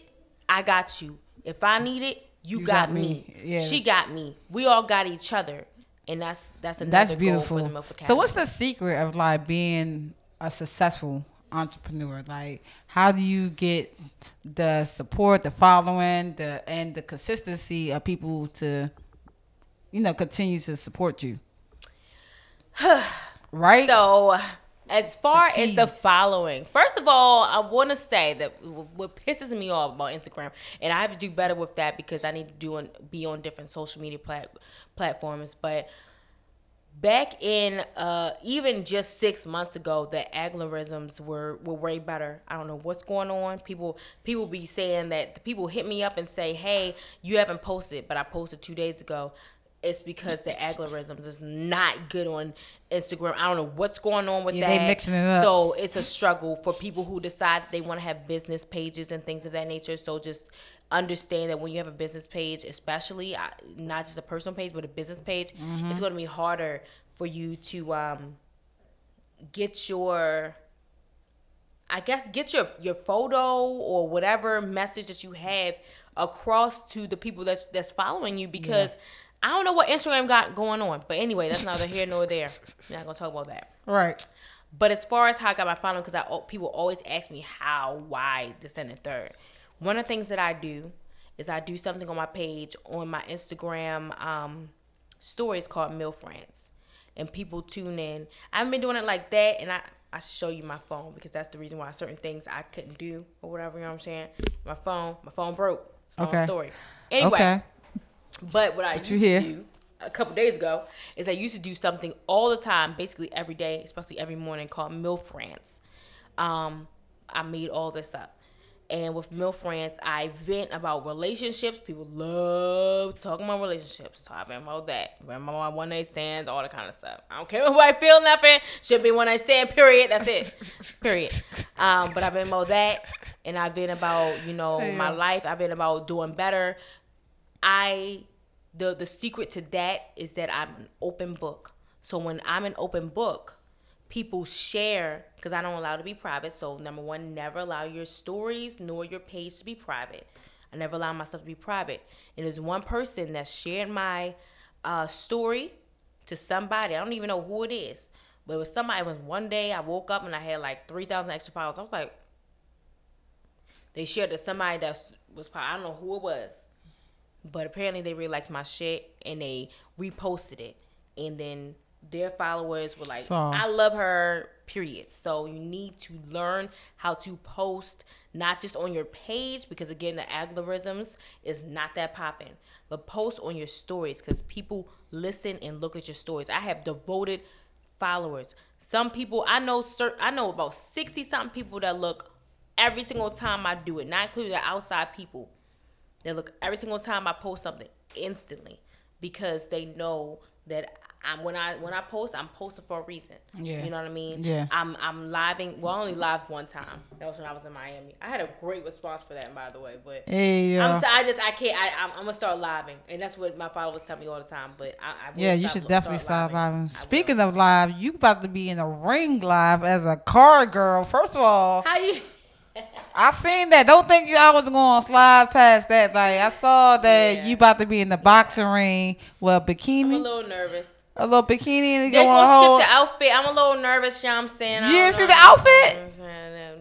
I got you. If I need it, you, You got, got me. me. Yeah. She got me. We all got each other. And that's that's another That's goal beautiful. for the Milf So what's the secret of like being a successful entrepreneur? Like how do you get the support, the following, the and the consistency of people to you know continue to support you? right? So, as far The as the following, first of all, I want to say that what pisses me off about Instagram, and I have to do better with that because I need to do on, be on different social media plat- platforms. But back in uh, even just six months ago, the algorithms were were way better. I don't know what's going on. People people be saying that the people hit me up and say, "Hey, you haven't posted, but I posted two days ago." It's because the algorithms is not good on Instagram. I don't know what's going on with Yeah, that. they mixing it up. So it's a struggle for people who decide that they want to have business pages and things of that nature. So just understand that when you have a business page, especially not just a personal page but a business page, Mm-hmm. it's going to be harder for you to um, get your I guess get your your photo or whatever message that you have across to the people that's that's following you because I don't know what Instagram got going on. But anyway, that's neither here nor there. We're not gonna talk about that. right. But as far as how I got my following, because I people always ask me how, why, this and the third. One of the things that I do is I do something on my page on my Instagram um, stories called Mill Friends, and people tune in. I've been doing it like that, and I I should show you my phone because that's the reason why certain things I couldn't do or whatever. You know what I'm saying? My phone, my phone broke. It's a long story. Anyway, Okay. But what I used to do a couple days ago is I used to do something all the time, basically every day, especially every morning, called Mill France. Um, I made all this up. And with Mill France, I vent about relationships. People love talking about relationships. So I Talking about that. Remember my one night stands, all that kind of stuff. I don't care who I feel nothing. Should be one night stand, period. That's it. period. Um, but I've been about that. And I've been about, you know, my life. I've been about doing better. I the the secret to that is that I'm an open book. So when I'm an open book, people share because I don't allow to be private. So number one, never allow your stories nor your page to be private. I never allow myself to be private. And there's one person that shared my uh, story to somebody. I don't even know who it is, but it was somebody. It was one day I woke up and I had like three thousand extra followers. I was like, they shared to somebody that was probably I don't know who it was, but apparently they really liked my shit and they reposted it, and then their followers were like, So- I love her, period. So you need to learn how to post not just on your page because again the algorithms is not that popping, but post on your stories because people listen and look at your stories. I have devoted followers. Some people I know cer- I know about 60 something people that look every single time I do it, not including the outside people. They look every single time I post something instantly because they know that I'm when I when I post I'm posting for a reason. Yeah. You know what I mean? Yeah. I'm I'm living. Well, I only live one time. That was when I was in Miami. I had a great response for that, by the way. But Hey, I'm uh, t- I just I can't. I I'm, I'm gonna start living, and that's what my followers tell me all the time. But I, I yeah, you should definitely start living. live. I. Speaking of live, you about to be in a ring live as a car girl. First of all, how you? I seen that. Don't think you I was going to slide past that. Like I saw that Yeah. you about to be in the boxing ring with a I'm a little nervous. a little bikini, and They you gonna ship the outfit. I'm a little nervous. You know what I'm saying? You didn't see the outfit?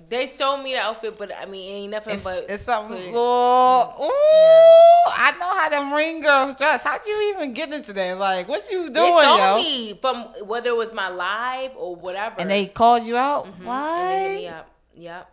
They showed me the outfit, but I mean, it ain't nothing It's, but it's something. good. Little, ooh, I know how them ring girls dress. How'd you even get into that? Like, what you doing, They yo? me from whether it was my live or whatever. And they called you out. Mhm. Why? And they hit me up. Yep.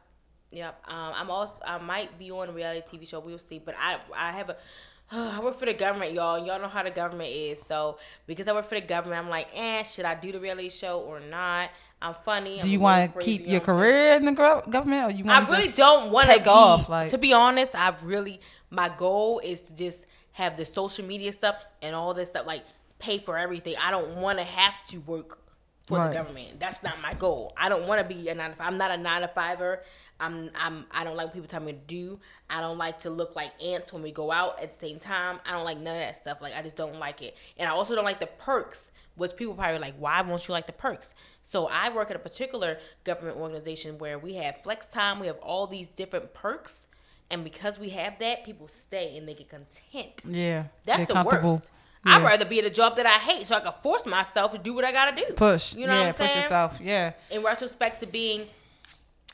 Yep. Um, I'm also I might be on a reality TV show. We'll see. But I I have a I work for the government, y'all. Y'all know how the government is. So because I work for the government, I'm like, eh, should I do the reality show or not? I'm funny. Do you want to keep your career in the government, or you I want to really don't want to take off? Like, to be honest, I've really my goal is to just have the social media stuff and all this stuff like pay for everything. I don't want to have to work for Right. the government. That's not my goal. I don't want to be a nine to five. I'm not a nine to fiver. I'm I'm I don't like what people tell me to do. I don't like to look like ants when we go out at the same time. I don't like none of that stuff. Like I just don't like it. And I also don't like the perks. Which people probably like, why won't you like the perks? So I work at a particular government organization where we have flex time, we have all these different perks, and because we have that, people stay and they get content. yeah, That's the worst. I'd rather be at a job that I hate so I can force myself to do what I gotta do. Push, You know yeah, what I'm saying? push yourself, yeah. in retrospect to being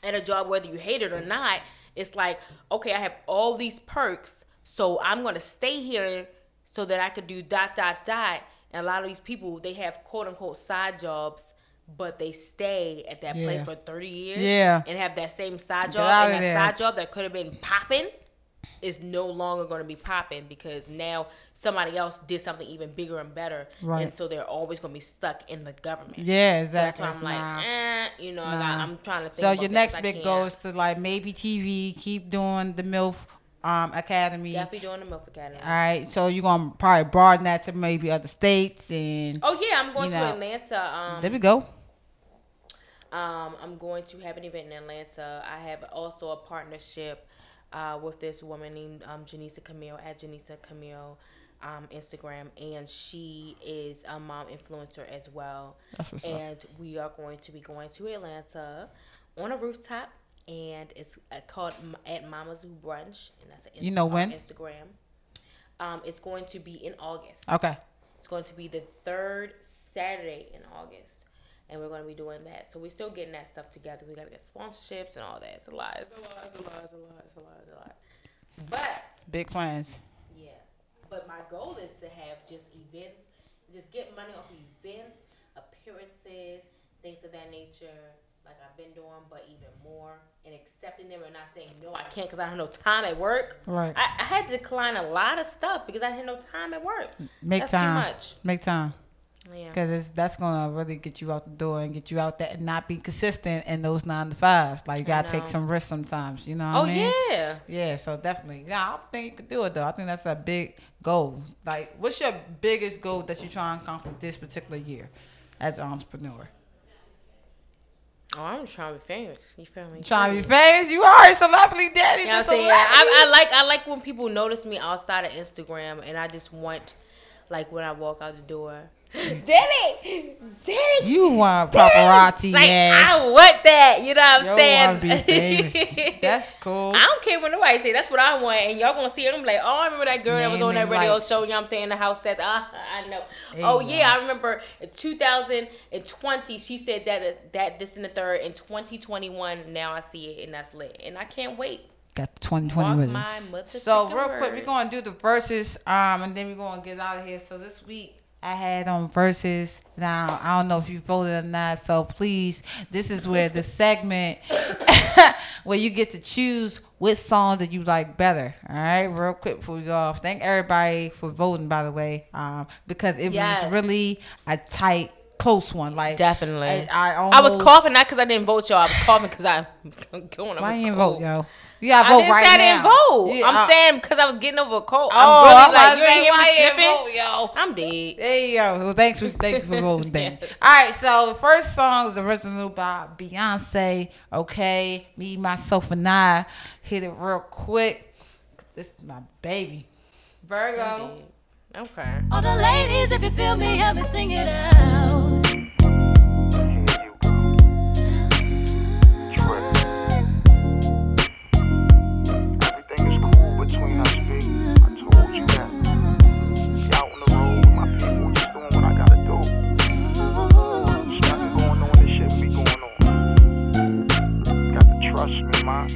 at a job whether you hate it or mm-hmm. not it's like okay i have all these perks so i'm going to stay here so that i could do dot dot dot and a lot of these people they have quote unquote side jobs but they stay at that place for 30 years Yeah. and have that same side Get job and that there. side job that could have been popping is no longer going to be popping because now somebody else did something even bigger and better Right. and so they're always going to be stuck in the government Yeah, so that's exactly. why I'm like, Nah. eh, you know, I Nah. I'm trying to think. So your next big is to like maybe TV, keep doing the MILF um, Academy. Definitely doing the MILF Academy. All right, so you're gonna probably broaden that to maybe other states, and Oh yeah, I'm going to know. Atlanta. Um, there we go. Um, I'm going to have an event in Atlanta. I have also a partnership uh, with this woman named um, Janisa Camille at Janisa Camille um, Instagram, and she is a mom influencer as well. That's what's up. and we are going to be going to Atlanta on a rooftop, and it's uh, called M- at Mama Zoo Brunch, and that's an You know when? Instagram. Um, it's going to be in August. Okay. It's going to be the third Saturday in August. And we're going to be doing that. So we're still getting that stuff together. We got to get sponsorships and all that. It's a lot. It's a lot. It's a lot. It's a lot. It's a lot. It's a lot. But, Big plans. yeah. But my goal is to have just events, just get money off events, appearances, things of that nature, like I've been doing, but even more. And accepting them and not saying, no, I can't because I don't have no time at work. Right. I, I had to decline a lot of stuff because I had no time at work. Make That's time. too much. Make time. Yeah. Because that's gonna really get you out the door and get you out there and not be consistent in those nine to fives. Like you gotta take some risks sometimes. You know what Oh I mean? yeah. Yeah, so definitely. Yeah, I think you could do it though. I think that's a big goal. Like, what's your biggest goal that you're trying to accomplish this particular year as an entrepreneur? Oh, I'm just trying to be famous. You feel me? Trying to be famous? You are a celebrity daddy. You know what I'm saying? celebrity. I, I like I like when people notice me outside of Instagram, and I just want, like when I walk out the door, Did it? Did it? You want paparazzi, Like, yes. I want that. You know what I'm Yo saying? be famous. That's cool. I don't care what nobody say. That's what I want. And y'all gonna see it. I'm like, oh, I remember that girl that was on that radio rights. show. You know what I'm saying? The house set. Uh, I know. Oh yeah. I remember in 2020. She said that that this and the third. In 2021, now I see it and that's lit. And I can't wait. Got the 2020 my. So real quick, we're gonna do the verses, um, and then we're gonna get out of here. So this week I had on verses. Now I don't know if you voted or not. So please, this is where the segment where you get to choose which song that you like better. All right, real quick before we go off. Thank everybody for voting, by the way, um, because it Yes. was really a tight, close one. Like Definitely. I, I, I was coughing not because I didn't vote y'all. I was coughing because I'm going Why you didn't vote, yo? You gotta I vote didn't right say I now. didn't vote. You- I'm uh, saying because I was getting over a cold. Oh, I'm really I'm like, about you ain't say, hear me sniffing? vote, yo? I'm dead. There you go. Well, thanks for thank you for voting. Then. All right, so the first song is original by Beyonce. Okay, me, myself, and I. Hit it real quick. This is my baby, Virgo. Okay. All the ladies, if you feel me, help me sing it out. To trust.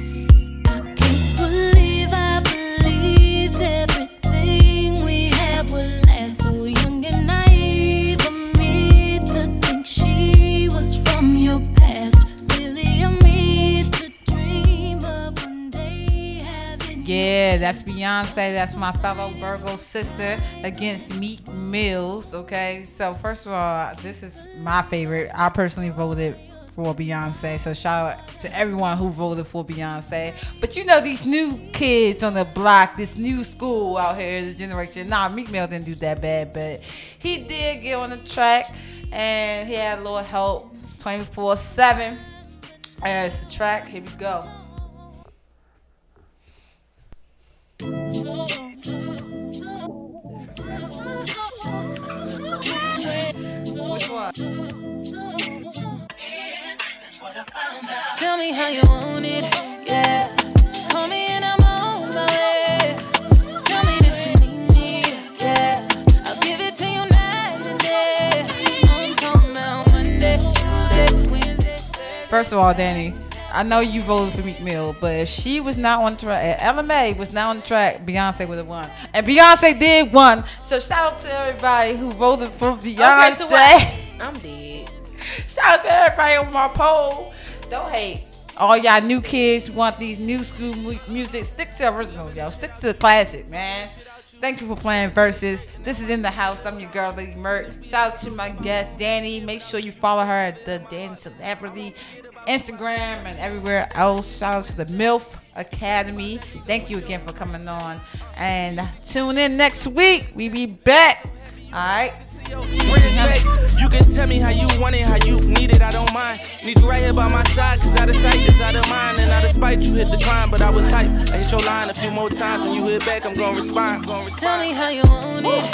Can't believe I believed everything we had would last. So young and naive of me to think she was from your past. Silly of me to dream of one day having Yeah, that's Beyonce. That's my fellow Virgo sister against Meek Mills. Okay, so first of all, this is my favorite. I personally voted for Beyonce. So shout out to everyone who voted for Beyonce. But you know these new kids on the block, this new school out here, this generation. Nah, Meek Mill didn't do that bad, but he did get on the track and he had a little help 24 7. And it's the track. Here we go. Tell me how you want it, yeah. Call me and I'm on my way. Tell me that you need me, yeah. I'll give it to you night and day. I'm talking about Monday, Tuesday, Wednesday, First of all, Dani, I know you voted for Meek Mill, but if she was not on track, if Ella Mai was not on track, Beyonce would have won. And Beyonce did won. So shout out to everybody who voted for Beyonce. Okay, so? I'm dead. shout out to everybody on my poll. Don't hate. All y'all new kids who want these new school mu- music. Stick to original, yo. Stick to the classic, man. Thank you for playing verses. This is in the house. I'm your girl, Lady Mert. Shout out to my guest, Dani. Make sure you follow her at the Dani Celebrity, Instagram, and everywhere else. Shout out to the MILF Academy. Thank you again for coming on. And tune in next week. We be back. All right. You can tell me how you want it, how you need it, I don't mind. Need you right here by my side, cause out of sight is out of mind. And out of spite, you hit the climb, but I was hype. I hit your line a few more times, when you hit back, I'm gonna respond. Tell me how you want it.